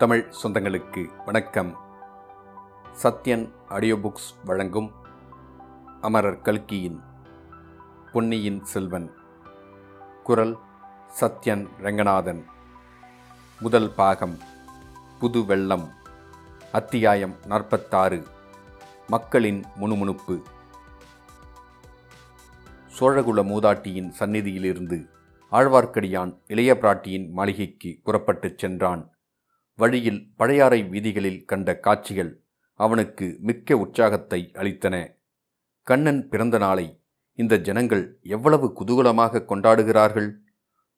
தமிழ் சொந்தங்களுக்கு வணக்கம். Sathyan audio books வழங்கும் அமரர் கல்கியின் பொன்னியின் செல்வன். குரல் சத்யன் ரங்கநாதன். முதல் பாகம் புது வெள்ளம் அத்தியாயம் நாற்பத்தாறு மக்களின் முணுமுணுப்பு. சோழகுல மூதாட்டியின் சந்நிதியிலிருந்து ஆழ்வார்க்கடியான் இளைய பிராட்டியின் மாளிகைக்கு புறப்பட்டுச் சென்றான். வழியில் பழையாறை வீதிகளில் கண்ட காட்சிகள் அவனுக்கு மிக்க உற்சாகத்தை அளித்தன. கண்ணன் பிறந்த நாளை இந்த ஜனங்கள் எவ்வளவு குதூகலமாக கொண்டாடுகிறார்கள்?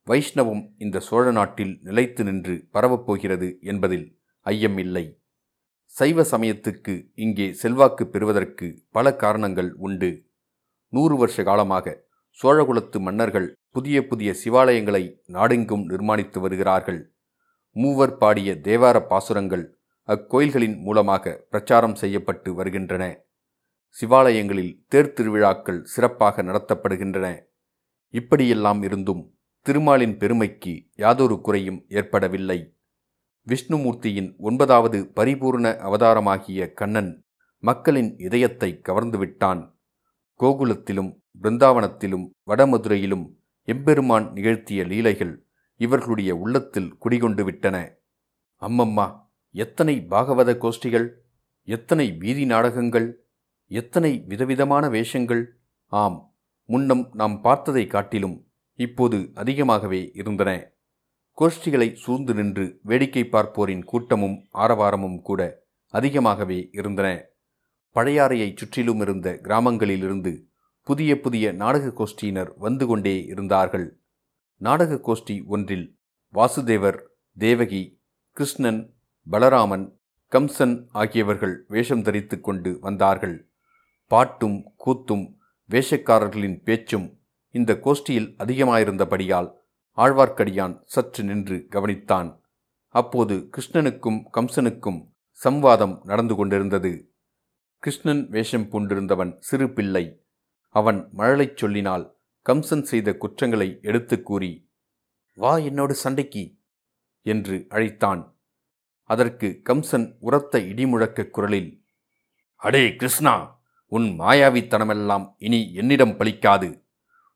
வைஷ்ணவம் இந்த சோழ நாட்டில் நிலைத்து நின்று பரவப்போகிறது என்பதில் ஐயம் இல்லை. சைவ சமயத்துக்கு இங்கே செல்வாக்கு பெறுவதற்கு பல காரணங்கள் உண்டு. நூறு வருஷ காலமாக சோழகுலத்து மன்னர்கள் புதிய புதிய சிவாலயங்களை நாடெங்கும் நிர்மாணித்து வருகிறார்கள். மூவர் பாடிய தேவார பாசுரங்கள் அக்கோயில்களின் மூலமாக பிரச்சாரம் செய்யப்பட்டு வருகின்றன. சிவாலயங்களில் தேர் திருவிழாக்கள் சிறப்பாக நடத்தப்படுகின்றன. இப்படியெல்லாம் இருந்தும் திருமாலின் பெருமைக்கு யாதொரு குறையும் ஏற்படவில்லை. விஷ்ணுமூர்த்தியின் ஒன்பதாவது பரிபூர்ண அவதாரமாகிய கண்ணன் மக்களின் இதயத்தை கவர்ந்துவிட்டான் கோகுலத்திலும் பிருந்தாவனத்திலும் வடமதுரையிலும் எம்பெருமான் நிகழ்த்திய லீலைகள் இவர்களுடைய உள்ளத்தில் குடிகொண்டு விட்டன. அம்மம்மா எத்தனை பாகவத கோஷ்டிகள் எத்தனை வீதி நாடகங்கள் எத்தனை விதவிதமான வேஷங்கள். ஆம் முன்னம் நாம் பார்த்ததை காட்டிலும் இப்போது அதிகமாகவே இருந்தன. கோஷ்டிகளை சூழ்ந்து நின்று வேடிக்கை பார்ப்போரின் கூட்டமும் ஆரவாரமும் கூட அதிகமாகவே இருந்தன. பழையாறையைச் சுற்றிலும் இருந்த கிராமங்களிலிருந்து புதிய புதிய நாடக கோஷ்டியினர் வந்து கொண்டே இருந்தார்கள். நாடக கோஷ்டி ஒன்றில் வாசுதேவர் தேவகி கிருஷ்ணன் பலராமன் கம்சன் ஆகியவர்கள் வேஷம் தரித்து கொண்டு வந்தார்கள். பாட்டும் கூத்தும் வேஷக்காரர்களின் பேச்சும் இந்த கோஷ்டியில் அதிகமாயிருந்தபடியால் ஆழ்வார்க்கடியான் சற்று நின்று கவனித்தான். அப்போது கிருஷ்ணனுக்கும் கம்சனுக்கும் சம்வாதம் நடந்து கொண்டிருந்தது. கிருஷ்ணன் வேஷம் பூண்டிருந்தவன் சிறு பிள்ளை. அவன் மழலைச் சொல்லினால் கம்சன் செய்த குற்றங்களை எடுத்துக் கூறி வா என்னோடு சண்டைக்கு என்று அழைத்தான். அதற்கு கம்சன் உரத்த இடிமுழக்க குரலில் அடே கிருஷ்ணா உன் மாயாவித்தனமெல்லாம் இனி என்னிடம் பலிக்காது.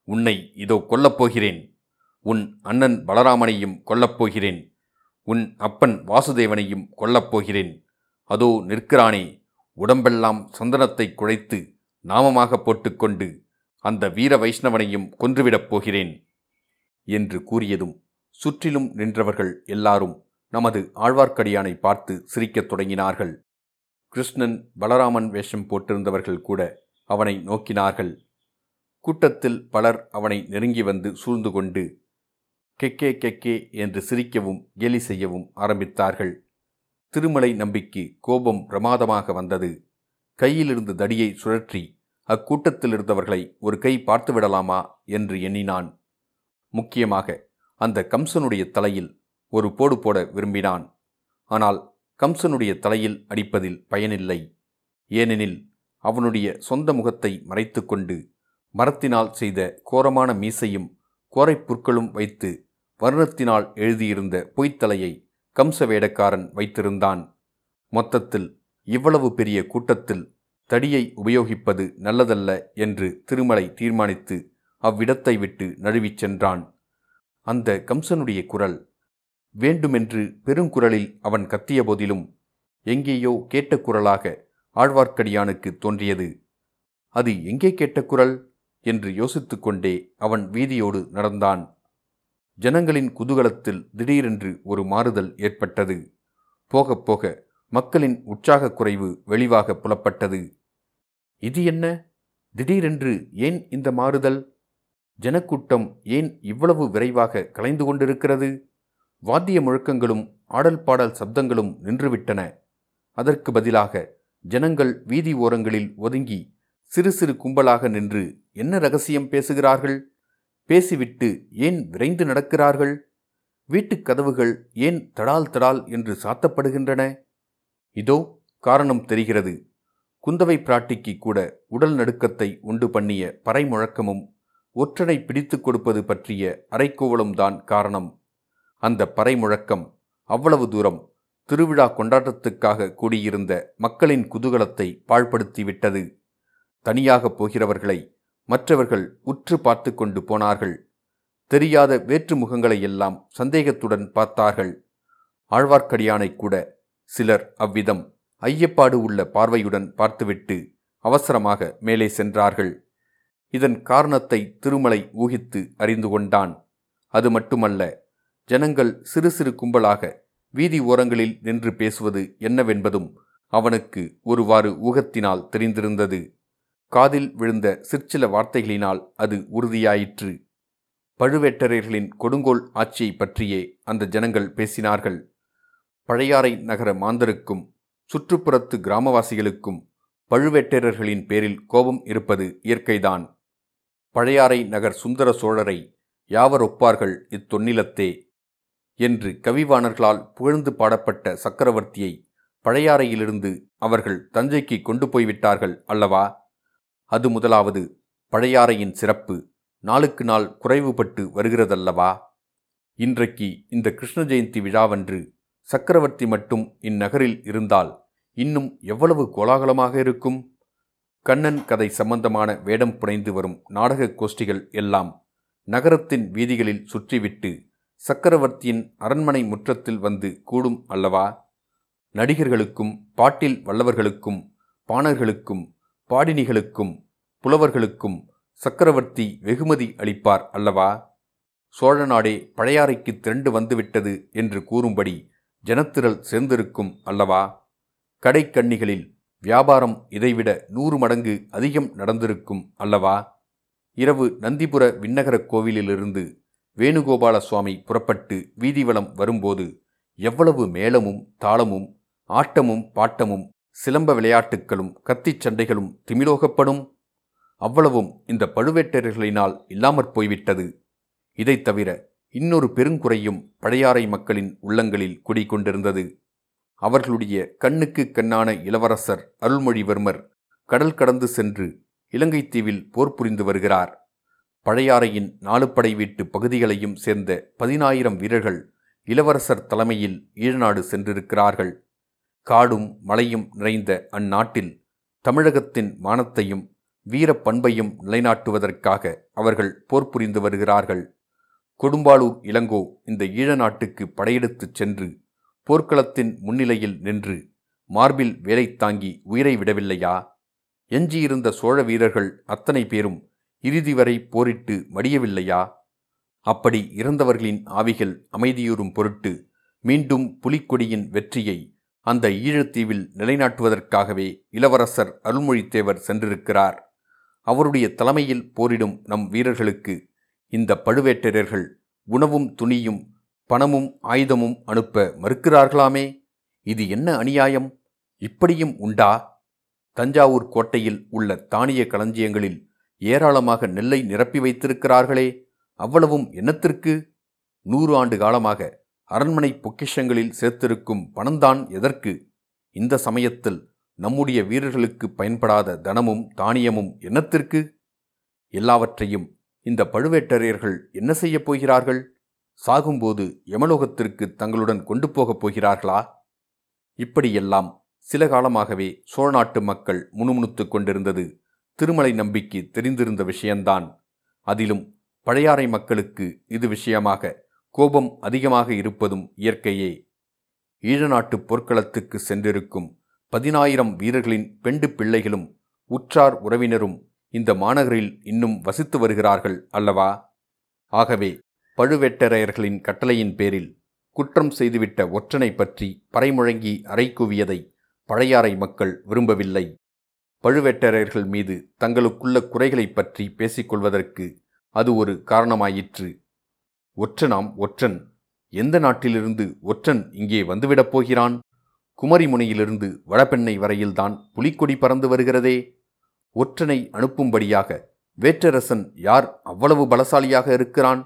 உன்னை இதோ கொல்லப் போகிறேன். உன் அண்ணன் பலராமனையும் கொல்லப் போகிறேன். உன் அப்பன் வாசுதேவனையும் கொல்லப் போகிறேன். அதோ நிற்கிறானே உடம்பெல்லாம் சந்தனத்தை குழைத்து நாமமாக போட்டுக்கொண்டு அந்த வீர வைஷ்ணவனையும் கொன்றுவிடப் போகிறேன் என்று கூறியதும் சுற்றிலும் நின்றவர்கள் எல்லாரும் நமது ஆழ்வார்க்கடியானை பார்த்து சிரிக்கத் தொடங்கினார்கள். கிருஷ்ணன் பலராமன் வேஷம் போட்டிருந்தவர்கள் கூட அவனை நோக்கினார்கள். கூட்டத்தில் பலர் அவனை நெருங்கி வந்து சூழ்ந்து கொண்டு கெக்கே கெக்கே என்று சிரிக்கவும் கேலி செய்யவும் ஆரம்பித்தார்கள். திருமலை நம்பிக்கு கோபம் பிரமாதமாக வந்தது. கையிலிருந்து தடியை சுழற்றி அக்கூட்டத்தில் இருந்தவர்களை ஒரு கை பார்த்து விடலாமா என்று எண்ணினான். முக்கியமாக அந்த கம்சனுடைய தலையில் ஒரு போடு போட விரும்பினான். ஆனால் கம்சனுடைய தலையில் அடிப்பதில் பயனில்லை. ஏனெனில் அவனுடைய சொந்த முகத்தை மறைத்துக்கொண்டு மரத்தினால் செய்த கோரமான மீசையும் கோரைப்புற்களும் வைத்து வர்ணத்தினால் எழுதியிருந்த பொய்த்தலையை கம்ச வேடக்காரன் வைத்திருந்தான். மொத்தத்தில் இவ்வளவு பெரிய கூட்டத்தில் தடியை உபயோகிப்பது நல்லதல்ல என்று திருமலை தீர்மானித்து அவ்விடத்தை விட்டு நழுவிச் சென்றான். அந்த கம்சனுடைய குரல் வேண்டுமென்று பெருங்குரலில் அவன் கத்திய போதிலும் எங்கேயோ கேட்ட குரலாக ஆழ்வார்க்கடியானுக்கு தோன்றியது. அது எங்கே கேட்ட குரல்? என்று யோசித்துக்கொண்டே அவன் வீதியோடு நடந்தான். ஜனங்களின் குதூகலத்தில் திடீரென்று ஒரு மாறுதல் ஏற்பட்டது. போகப் போக மக்களின் உற்சாகக் குறைவு வெளிவாக புலப்பட்டது. இது என்ன? திடீரென்று ஏன் இந்த மாறுதல்? ஜனக்கூட்டம் ஏன் இவ்வளவு விரைவாக கலைந்து கொண்டிருக்கிறது? வாத்திய முழக்கங்களும் ஆடல் பாடல் சப்தங்களும் நின்றுவிட்டன. அதற்கு பதிலாக ஜனங்கள் வீதி ஓரங்களில் ஒதுங்கி சிறு சிறு கும்பலாக நின்று என்ன ரகசியம் பேசுகிறார்கள்? பேசிவிட்டு ஏன் விரைந்து நடக்கிறார்கள்? வீட்டுக் கதவுகள் ஏன் தடால் தடால் என்று சாத்தப்படுகின்றன? இதோ காரணம் தெரிகிறது. குந்தவை பிராட்டிக்கு கூட உடல் நடுக்கத்தை உண்டு பண்ணிய பறை முழக்கமும் ஒற்றனை பிடித்துக் கொடுப்பது பற்றிய அரைக்கோவலும் தான் காரணம். அந்த பறை முழக்கம் அவ்வளவு தூரம் திருவிழா கொண்டாட்டத்துக்காக கூடியிருந்த மக்களின் குதூகலத்தை பாழ்படுத்திவிட்டது. தனியாக போகிறவர்களை மற்றவர்கள் உற்று பார்த்து கொண்டு போனார்கள். தெரியாத வேற்று முகங்களை எல்லாம் சந்தேகத்துடன் பார்த்தார்கள். ஆழ்வார்க்கடியானை கூட சிலர் அவ்விதம் ஐயப்பாடு உள்ள பார்வையுடன் பார்த்துவிட்டு அவசரமாக மேலே சென்றார்கள். இதன் காரணத்தை திருமலை ஊகித்து அறிந்து கொண்டான். அது மட்டுமல்ல ஜனங்கள் சிறு சிறு கும்பலாக வீதி ஓரங்களில் நின்று பேசுவது என்னவென்பதும் அவனுக்கு ஒருவாறு ஊகத்தினால் தெரிந்திருந்தது. காதில் விழுந்த சிற்சில வார்த்தைகளினால் அது உறுதியாயிற்று. பழுவேட்டரையர்களின் கொடுங்கோல் ஆட்சியை பற்றியே அந்த ஜனங்கள் பேசினார்கள். பழையாறை நகர மாந்தருக்கும் சுற்றுப்புறத்து கிராமவாசிகளுக்கும் பழுவேட்டரர்களின் பேரில் கோபம் இருப்பது இயற்கைதான். பழையாறை நகர் சுந்தர சோழரை யாவர் ஒப்பார்கள் இத்தொன்னிலத்தே? என்று கவிவாணர்களால் புகழ்ந்து பாடப்பட்ட சக்கரவர்த்தியை பழையாறையிலிருந்து அவர்கள் தஞ்சைக்கு கொண்டு போய்விட்டார்கள் அல்லவா? அது முதலாவது பழையாறையின் சிறப்பு நாளுக்கு நாள் குறைவுபட்டு வருகிறதல்லவா? இன்றைக்கு இந்த கிருஷ்ண ஜெயந்தி விழாவன்று சக்கரவர்த்தி மட்டும் இந்நகரில் இருந்தால் இன்னும் எவ்வளவு கோலாகலமாக இருக்கும்? கண்ணன் கதை சம்பந்தமான வேடம் புனைந்து வரும் நாடக கோஷ்டிகள் எல்லாம் நகரத்தின் வீதிகளில் சுற்றிவிட்டு சக்கரவர்த்தியின் அரண்மனை முற்றத்தில் வந்து கூடும் அல்லவா? நடிகர்களுக்கும் பாட்டில் வல்லவர்களுக்கும் பாணர்களுக்கும் பாடினிகளுக்கும் புலவர்களுக்கும் சக்கரவர்த்தி வெகுமதி அளிப்பார் அல்லவா? சோழ நாடே பழையாறைக்கு திரண்டு வந்துவிட்டது என்று கூறும்படி ஜனத்திரள் சேர்ந்திருக்கும் அல்லவா? கடைக்கண்ணிகளில் வியாபாரம் இதைவிட நூறு மடங்கு அதிகம் நடந்திருக்கும் அல்லவா? இரவு நந்திபுர விண்ணகரக் கோவிலிலிருந்து வேணுகோபால சுவாமி புறப்பட்டு வீதிவளம் வரும்போது எவ்வளவு மேளமும் தாளமும் ஆட்டமும் பாட்டமும் சிலம்ப விளையாட்டுக்களும் கத்திச் சண்டைகளும் திமிலோகப்படும்? அவ்வளவும் இந்த பழுவேட்டரர்களினால் இல்லாமற் போய்விட்டது. இதைத் தவிர இன்னொரு பெருங்குறையும் பழையாறை மக்களின் உள்ளங்களில் குடிகொண்டிருந்தது. அவர்களுடைய கண்ணுக்கு கண்ணான இளவரசர் அருள்மொழிவர்மர் கடல் கடந்து சென்று இலங்கைத்தீவில் போர் புரிந்து வருகிறார். பழையாறையின் நாலுப்படை வீட்டு பகுதிகளையும் சேர்ந்த பதினாயிரம் வீரர்கள் இளவரசர் தலைமையில் ஈழநாடு சென்றிருக்கிறார்கள். காடும் மலையும் நிறைந்த அந்நாட்டில் தமிழகத்தின் மானத்தையும் வீரப் பண்பையும் நிலைநாட்டுவதற்காக அவர்கள் போர் புரிந்து வருகிறார்கள். கொடும்பாளூர் இளங்கோ இந்த ஈழ நாட்டுக்கு படையெடுத்துச் சென்று போர்க்களத்தின் முன்னிலையில் நின்று மார்பில் வேலை தாங்கி உயிரை விடவில்லையா? எஞ்சியிருந்த சோழ வீரர்கள் அத்தனை பேரும் இறுதி வரை போரிட்டு மடியவில்லையா? அப்படி இறந்தவர்களின் ஆவிகள் அமைதியூறும் பொருட்டு மீண்டும் புலிக்கொடியின் வெற்றியை அந்த ஈழத்தீவில் நிலைநாட்டுவதற்காகவே இளவரசர் அருள்மொழித்தேவர் சென்றிருக்கிறார். அவருடைய தலைமையில் போரிடும் நம் வீரர்களுக்கு இந்த பழுவேட்டரர்கள் உணவும் துணியும் பணமும் ஆயுதமும் அனுப்ப மறுக்கிறார்களாமே? இது என்ன அநியாயம்? இப்படியும் உண்டா? தஞ்சாவூர் கோட்டையில் உள்ள தானிய களஞ்சியங்களில் ஏராளமாக நெல்லை நிரப்பி வைத்திருக்கிறார்களே அவ்வளவும் என்னத்திற்கு? நூறு ஆண்டு காலமாக அரண்மனை பொக்கிஷங்களில் சேர்த்திருக்கும் பணம்தான் எதற்கு? இந்த சமயத்தில் நம்முடைய வீரர்களுக்கு பயன்படாத தனமும் தானியமும் என்னத்திற்கு? எல்லாவற்றையும் இந்த பழுவேட்டரையர்கள் என்ன செய்யப் போகிறார்கள்? சாகும்போது யமலோகத்திற்கு தங்களுடன் கொண்டு போகப் போகிறார்களா? இப்படியெல்லாம் சில காலமாகவே சோழ நாட்டு மக்கள் முணுமுணுத்துக் கொண்டிருந்தது. திருமலை நம்பிக்கு தெரிந்திருந்த விஷயந்தான். அதிலும் பழையாறை மக்களுக்கு இது விஷயமாக கோபம் அதிகமாக இருப்பதும் இயற்கையே. ஈழநாட்டு போர்க்களத்துக்கு சென்றிருக்கும் பதினாயிரம் வீரர்களின் பெண்டு பிள்ளைகளும் உற்றார் உறவினரும் இந்த மாநகரில் இன்னும் வசித்து வருகிறார்கள் அல்லவா? ஆகவே பழுவேட்டரையர்களின் கட்டளையின் பேரில் குற்றம் செய்துவிட்ட ஒற்றனை பற்றி பறைமுழங்கி அறைக்குவியதை பழையாறை மக்கள் விரும்பவில்லை. பழுவேட்டரையர்கள் மீது தங்களுக்குள்ள குறைகளைப் பற்றி பேசிக்கொள்வதற்கு அது ஒரு காரணமாயிற்று. ஒற்றனாம் ஒற்றன் எந்த நாட்டிலிருந்து ஒற்றன் இங்கே வந்துவிடப் போகிறான்? குமரிமுனையிலிருந்து வடபெண்ணை வரையில்தான் புலிக்கொடி பறந்து வருகிறதே. ஒற்றனை அனுப்பும்படியாக வேற்றரசன் யார் அவ்வளவு பலசாலியாக இருக்கிறான்?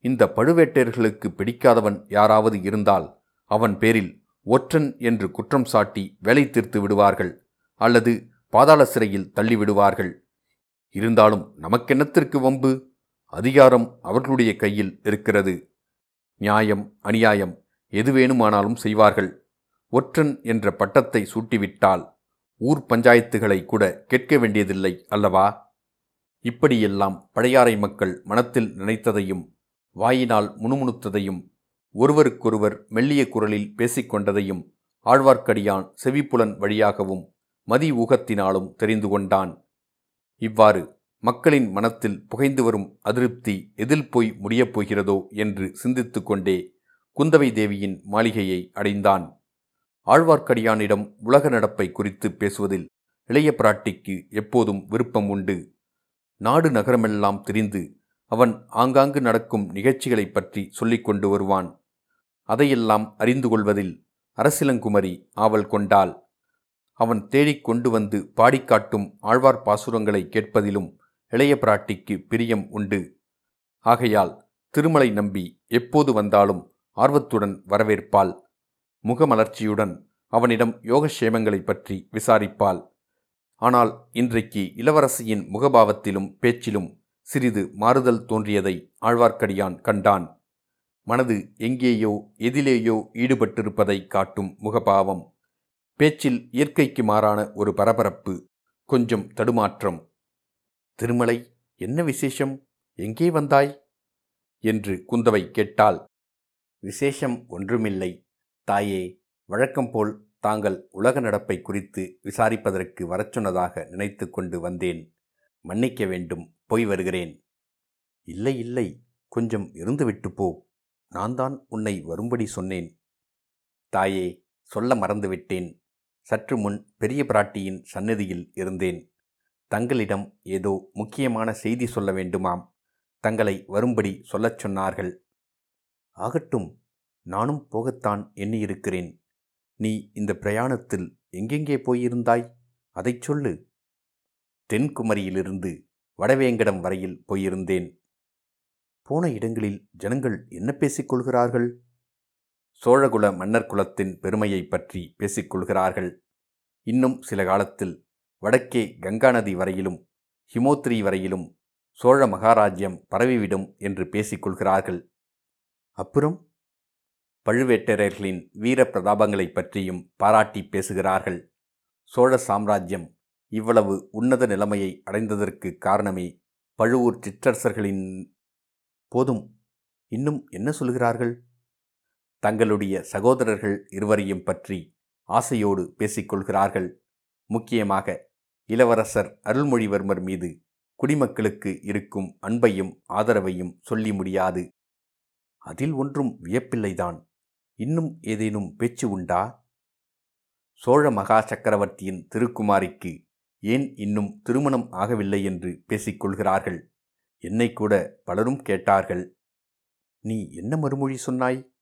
இந்த பழுவேட்டையர்களுக்கு பிடிக்காதவன் யாராவது இருந்தால் அவன் பேரில் ஒற்றன் என்று குற்றம் சாட்டி வேலை தீர்த்து விடுவார்கள் அல்லது பாதாள சிறையில் தள்ளிவிடுவார்கள். இருந்தாலும் நமக்கென்னத்திற்கு வம்பு? அதிகாரம் அவர்களுடைய கையில் இருக்கிறது. நியாயம் அநியாயம் எது வேணுமானாலும் செய்வார்கள். ஒற்றன் என்ற பட்டத்தை சூட்டிவிட்டால் ஊர் பஞ்சாயத்துகளை கூட கேட்க வேண்டியதில்லை அல்லவா? இப்படியெல்லாம் பழையாறை மக்கள் மனத்தில் நினைத்ததையும் வாயினால் முணுமுணுத்ததையும் ஒருவருக்கொருவர் மெல்லிய குரலில் பேசிக்கொண்டதையும் ஆழ்வார்க்கடியான் செவிப்புலன் வழியாகவும் மதி ஊகத்தினாலும் தெரிந்து கொண்டான். இவ்வாறு மக்களின் மனத்தில் புகைந்து வரும் அதிருப்தி எதில் போய் முடியப் போகிறதோ என்று சிந்தித்து கொண்டே குந்தவை தேவியின் மாளிகையை அடைந்தான். ஆழ்வார்க்கடியானிடம் உலக நடப்பை குறித்து பேசுவதில் இளைய பிராட்டிக்கு எப்போதும் விருப்பம் உண்டு. நாடு நகரமெல்லாம் திரிந்து அவன் ஆங்காங்கு நடக்கும் நிகழ்ச்சிகளைப் பற்றி சொல்லிக் கொண்டு வருவான். அதையெல்லாம் அறிந்து கொள்வதில் அரசிலங்குமரி ஆவல் கொண்டாள். அவன் தேடிக் கொண்டு வந்து பாடிக்காட்டும் ஆழ்வார் பாசுரங்களை கேட்பதிலும் இளைய பிராட்டிக்கு பிரியம் உண்டு. ஆகையால் திருமலை நம்பி எப்போது வந்தாலும் ஆர்வத்துடன் வரவேற்பாள். முகமலர்ச்சியுடன் அவனிடம் யோகக்ஷேமங்களை பற்றி விசாரிப்பாள். ஆனால் இன்றைக்கு இளவரசியின் முகபாவத்திலும் பேச்சிலும் சிறிது மாறுதல் தோன்றியதை ஆழ்வார்க்கடியான் கண்டான். மனது எங்கேயோ எதிலேயோ ஈடுபட்டிருப்பதை காட்டும் முகபாவம். பேச்சில் இயற்கைக்கு மாறான ஒரு பரபரப்பு கொஞ்சம் தடுமாற்றம். திருமலை என்ன விசேஷம்? எங்கே வந்தாய்? என்று குந்தவை கேட்டாள். விசேஷம் ஒன்றுமில்லை. தாயே வழக்கம் போல் தாங்கள் உலக நடப்பை குறித்து விசாரிப்பதற்கு வரச் சொன்னதாக நினைத்து கொண்டு வந்தேன். மன்னிக்க வேண்டும் போய் வருகிறேன். இல்லை இல்லை கொஞ்சம் இருந்துவிட்டு போ. நான் தான் உன்னை வரும்படி சொன்னேன். தாயே சொல்ல மறந்துவிட்டேன் சற்று முன் பெரிய பிராட்டியின் சன்னதியில் இருந்தேன். தங்களிடம் ஏதோ முக்கியமான செய்தி சொல்ல வேண்டுமாம். தங்களை வரும்படி சொல்லச் சொன்னார்கள். ஆகட்டும் நானும் போகத்தான் எண்ணியிருக்கிறேன். நீ இந்த பிரயாணத்தில் எங்கெங்கே போயிருந்தாய்? அதைச் சொல்லு. தென்குமரியிலிருந்து வடவேங்கடம் வரையில் போயிருந்தேன். போன இடங்களில் ஜனங்கள் என்ன பேசிக்கொள்கிறார்கள் சோழகுல மன்னர் குலத்தின் பெருமையை பற்றி பேசிக்கொள்கிறார்கள் இன்னும் சில காலத்தில் வடக்கே கங்கா நதி வரையிலும் ஹிமோத்ரி வரையிலும் சோழ மகாராஜ்யம் பரவிவிடும் என்று பேசிக்கொள்கிறார்கள் அப்புறம்? பழுவேட்டரையர்களின் வீர பிரதாபங்களைப் பற்றியும் பாராட்டி பேசுகிறார்கள். சோழ சாம்ராஜ்யம் இவ்வளவு உன்னத நிலைமையை அடைந்ததற்கு காரணமே பழுவூர் சிற்றரசர்களின் போதும். இன்னும் என்ன சொல்கிறார்கள்? தங்களுடைய சகோதரர்கள் இருவரையும் பற்றி ஆசையோடு பேசிக்கொள்கிறார்கள். முக்கியமாக இளவரசர் அருள்மொழிவர்மர் மீது குடிமக்களுக்கு இருக்கும் அன்பையும் ஆதரவையும் சொல்லி முடியாது. அதில் ஒன்றும் வியப்பில்லைதான். இன்னும் ஏதேனும் பேச்சு உண்டா? சோழ மகா சக்கரவர்த்தியின் திருக்குமாரிக்கு ஏன் இன்னும் திருமணம் ஆகவில்லை என்று பேசிக்கொள்கிறார்கள் என்னை கூட பலரும் கேட்டார்கள். நீ என்ன மறுமொழி சொன்னாய்?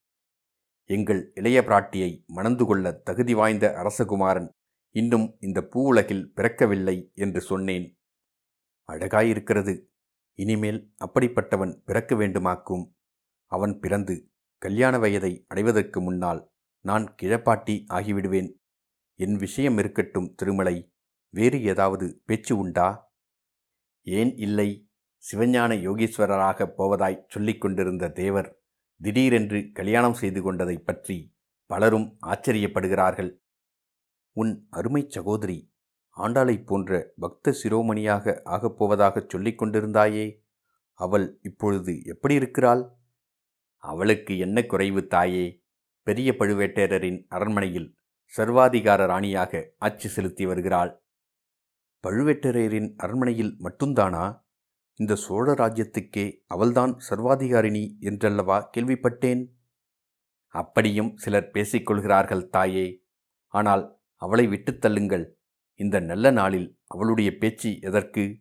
எங்கள் இளைய பிராட்டியை மணந்து கொள்ள தகுதி வாய்ந்த அரசகுமாரன் இன்னும் இந்த பூ உலகில் பிறக்கவில்லை என்று சொன்னேன். அழகாயிருக்கிறது. இனிமேல் அப்படிப்பட்டவன் பிறக்க வேண்டுமாக்கும். அவன் பிறந்து கல்யாண வயதை அடைவதற்கு முன்னால் நான் கிழப்பாட்டி ஆகிவிடுவேன். என் விஷயம் இருக்கட்டும் திருமலை வேறு ஏதாவது பேச்சு உண்டா? ஏன் இல்லை? சிவஞான யோகீஸ்வரராகப் போவதாய் சொல்லிக் கொண்டிருந்த தேவர் திடீரென்று கல்யாணம் செய்து கொண்டதைப் பற்றி பலரும் ஆச்சரியப்படுகிறார்கள். உன் அருமைச் சகோதரி ஆண்டாளைப் போன்ற பக்த சிரோமணியாக ஆகப்போவதாகச் சொல்லிக் கொண்டிருந்தாயே அவள் இப்பொழுது எப்படி இருக்கிறாள்? அவளுக்கு என்ன குறைவு தாயே? பெரிய பழுவேட்டரரின் அரண்மனையில் சர்வாதிகார ராணியாக ஆட்சி செலுத்தி வருகிறாள். பழுவேட்டரையரின் அரண்மனையில் மட்டும்தானா? இந்த சோழ ராஜ்யத்துக்கே அவள்தான் சர்வாதிகாரிணி என்றல்லவா கேள்விப்பட்டேன்? அப்படியும் சிலர் பேசிக்கொள்கிறார்கள் தாயே. ஆனால் அவளை விட்டுத் தள்ளுங்கள். இந்த நல்ல நாளில் அவளுடைய பேச்சு எதற்கு?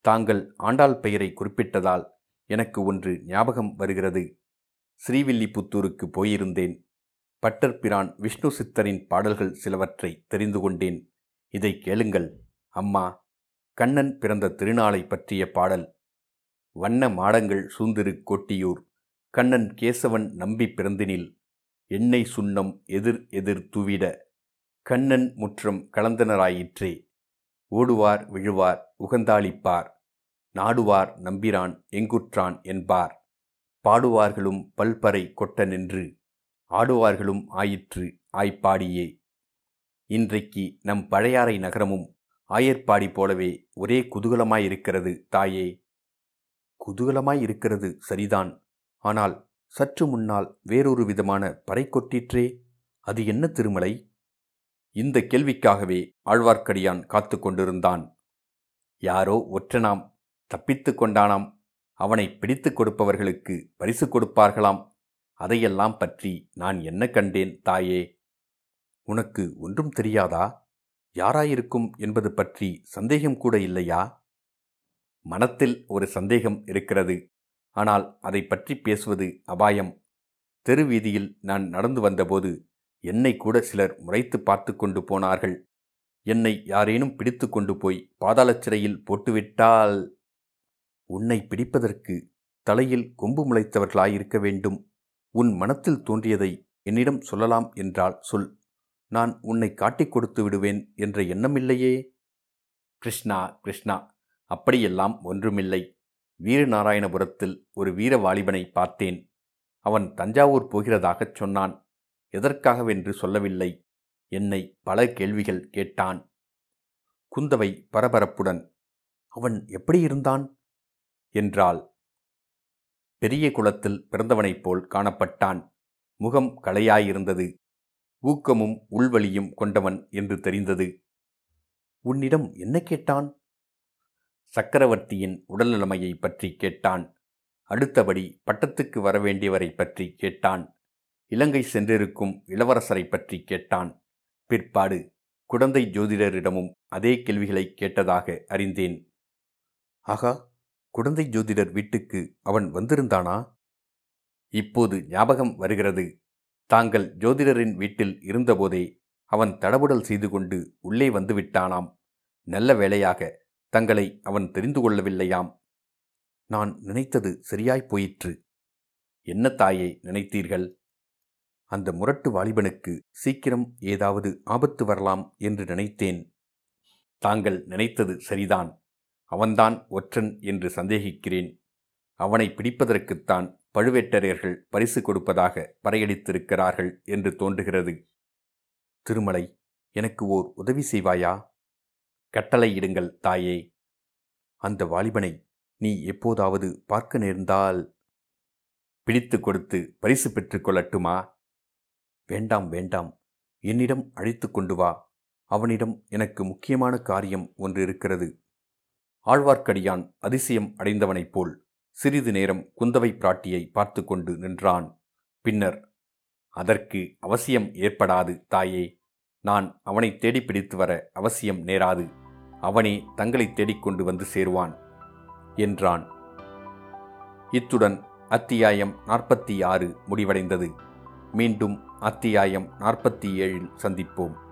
தாங்கள் ஆண்டாள் பெயரை குறிப்பிட்டதால் எனக்கு ஒன்று ஞாபகம் வருகிறது. ஸ்ரீவில்லிபுத்தூருக்கு போயிருந்தேன். பட்டர் பிரான் விஷ்ணு சித்தரின் பாடல்கள் சிலவற்றை தெரிந்து கொண்டேன். இதை கேளுங்கள் அம்மா. கண்ணன் பிறந்த திருநாளை பற்றிய பாடல். வண்ண மாடங்கள் சூந்திரு கோட்டியூர். கண்ணன் கேசவன் நம்பி பிறந்தினில். எண்ணெய் சுண்ணம் எதிர் எதிர் துவிட. கண்ணன் முற்றம் கலந்தனராயிற்றே. ஓடுவார் விழுவார் உகந்தாளிப்பார். நாடுவார் நம்பிரான் எங்குற்றான் என்பார். பாடுவார்களும் பல்பறை கொட்ட நின்று ஆடுவார்களும் ஆயிற்று ஆய்ப்பாடியே. இன்றைக்கு நம் பழையாறை நகரமும் ஆயர்பாடி போலவே ஒரே குதூகலமாயிருக்கிறது தாயே. குதூகலமாயிருக்கிறது சரிதான் ஆனால் சற்று முன்னால் வேறொரு விதமான பறை கொட்டிற்றே அது என்ன திருமலை? இந்த கேள்விக்காகவே ஆழ்வார்க்கடியான் காத்து கொண்டிருந்தான் யாரோ ஒற்றனாம் தப்பித்து கொண்டானாம். அவனை பிடித்து கொடுப்பவர்களுக்கு பரிசு கொடுப்பார்களாம். அதையெல்லாம் பற்றி நான் என்ன கண்டேன் தாயே? உனக்கு ஒன்றும் தெரியாதா? யாராயிருக்கும் என்பது பற்றி சந்தேகம் கூட இல்லையா? மனத்தில் ஒரு சந்தேகம் இருக்கிறது. ஆனால் அதை பற்றி பேசுவது அபாயம். தெருவீதியில் நான் நடந்து வந்தபோது என்னை கூட சிலர் முறைத்து பார்த்து கொண்டு போனார்கள். என்னை யாரேனும் பிடித்து கொண்டு போய் பாதாள சிறையில் போட்டுவிட்டால் உன்னை பிடிப்பதற்கு தலையில் கொம்பு முளைத்தவர்களாயிருக்க வேண்டும். உன் மனத்தில் தோன்றியதை என்னிடம் சொல்லலாம் என்றால் சொல். நான் உன்னை காட்டிக் கொடுத்து விடுவேன் என்ற எண்ணமில்லையே. கிருஷ்ணா கிருஷ்ணா அப்படியெல்லாம் ஒன்றுமில்லை. வீரநாராயணபுரத்தில் ஒரு வீர வாலிபனை பார்த்தேன். அவன் தஞ்சாவூர் போகிறதாகச் சொன்னான். எதற்காகவென்று சொல்லவில்லை. என்னை பல கேள்விகள் கேட்டான். குந்தவை பரபரப்புடன் அவன் எப்படி இருந்தான்? என்றாள். பெரிய குளத்தில் பிறந்தவனைப் போல் காணப்பட்டான். முகம் களையாயிருந்தது. ஊக்கமும் உள்வலியும் கொண்டவன் என்று தெரிந்தது. உன்னிடம் என்ன கேட்டான்? சக்கரவர்த்தியின் உடல்நிலைமையை பற்றி கேட்டான். அடுத்தபடி பட்டத்துக்கு வரவேண்டியவரை பற்றி கேட்டான். இலங்கை சென்றிருக்கும் இளவரசரை பற்றி கேட்டான். பிற்பாடு குடந்தை ஜோதிடரிடமும் அதே கேள்விகளை கேட்டதாக அறிந்தேன். ஆகா! குழந்தை ஜோதிடர் வீட்டுக்கு அவன் வந்திருந்தானா? இப்போது ஞாபகம் வருகிறது. தாங்கள் ஜோதிடரின் வீட்டில் இருந்தபோதே அவன் தடபுடல் செய்து கொண்டு உள்ளே வந்துவிட்டானாம். நல்ல வேளையாக தங்களை அவன் தெரிந்து கொள்ளவில்லையாம். நான் நினைத்தது சரியாய்ப் போயிற்று. என்ன தாயே நினைத்தீர்கள்? அந்த முரட்டு வாலிபனுக்கு சீக்கிரம் ஏதாவது ஆபத்து வரலாம் என்று நினைத்தேன். தாங்கள் நினைத்தது சரிதான். அவன்தான் ஒற்றன் என்று சந்தேகிக்கிறேன். அவனை பிடிப்பதற்குத்தான் பழுவேட்டரையர்கள் பரிசு கொடுப்பதாக பறையடித்திருக்கிறார்கள் என்று தோன்றுகிறது. திருமலை எனக்கு ஓர் உதவி செய்வாயா? கட்டளையிடுங்கள் தாயே. அந்த வாலிபனை நீ எப்போதாவது பார்க்க நேர்ந்தால் பிடித்து கொடுத்து பரிசு பெற்றுக்கொள்ளட்டுமா வேண்டாம் வேண்டாம். என்னிடம் அழைத்து கொண்டு வா. அவனிடம் எனக்கு முக்கியமான காரியம் ஒன்று இருக்கிறது. ஆழ்வார்க்கடியான் அதிசயம் அடைந்தவனைப் போல் சிறிது நேரம் குந்தவை பிராட்டியை பார்த்து கொண்டு நின்றான். பின்னர் அதற்கு அவசியம் ஏற்படாது தாயே நான் அவனை தேடி பிடித்து வர அவசியம் நேராது அவனே தங்களை தேடிக்கொண்டு வந்து சேருவான் என்றான். இத்துடன் அத்தியாயம் நாற்பத்தி ஆறு முடிவடைந்தது. மீண்டும் அத்தியாயம் நாற்பத்தி ஏழில் சந்திப்போம்.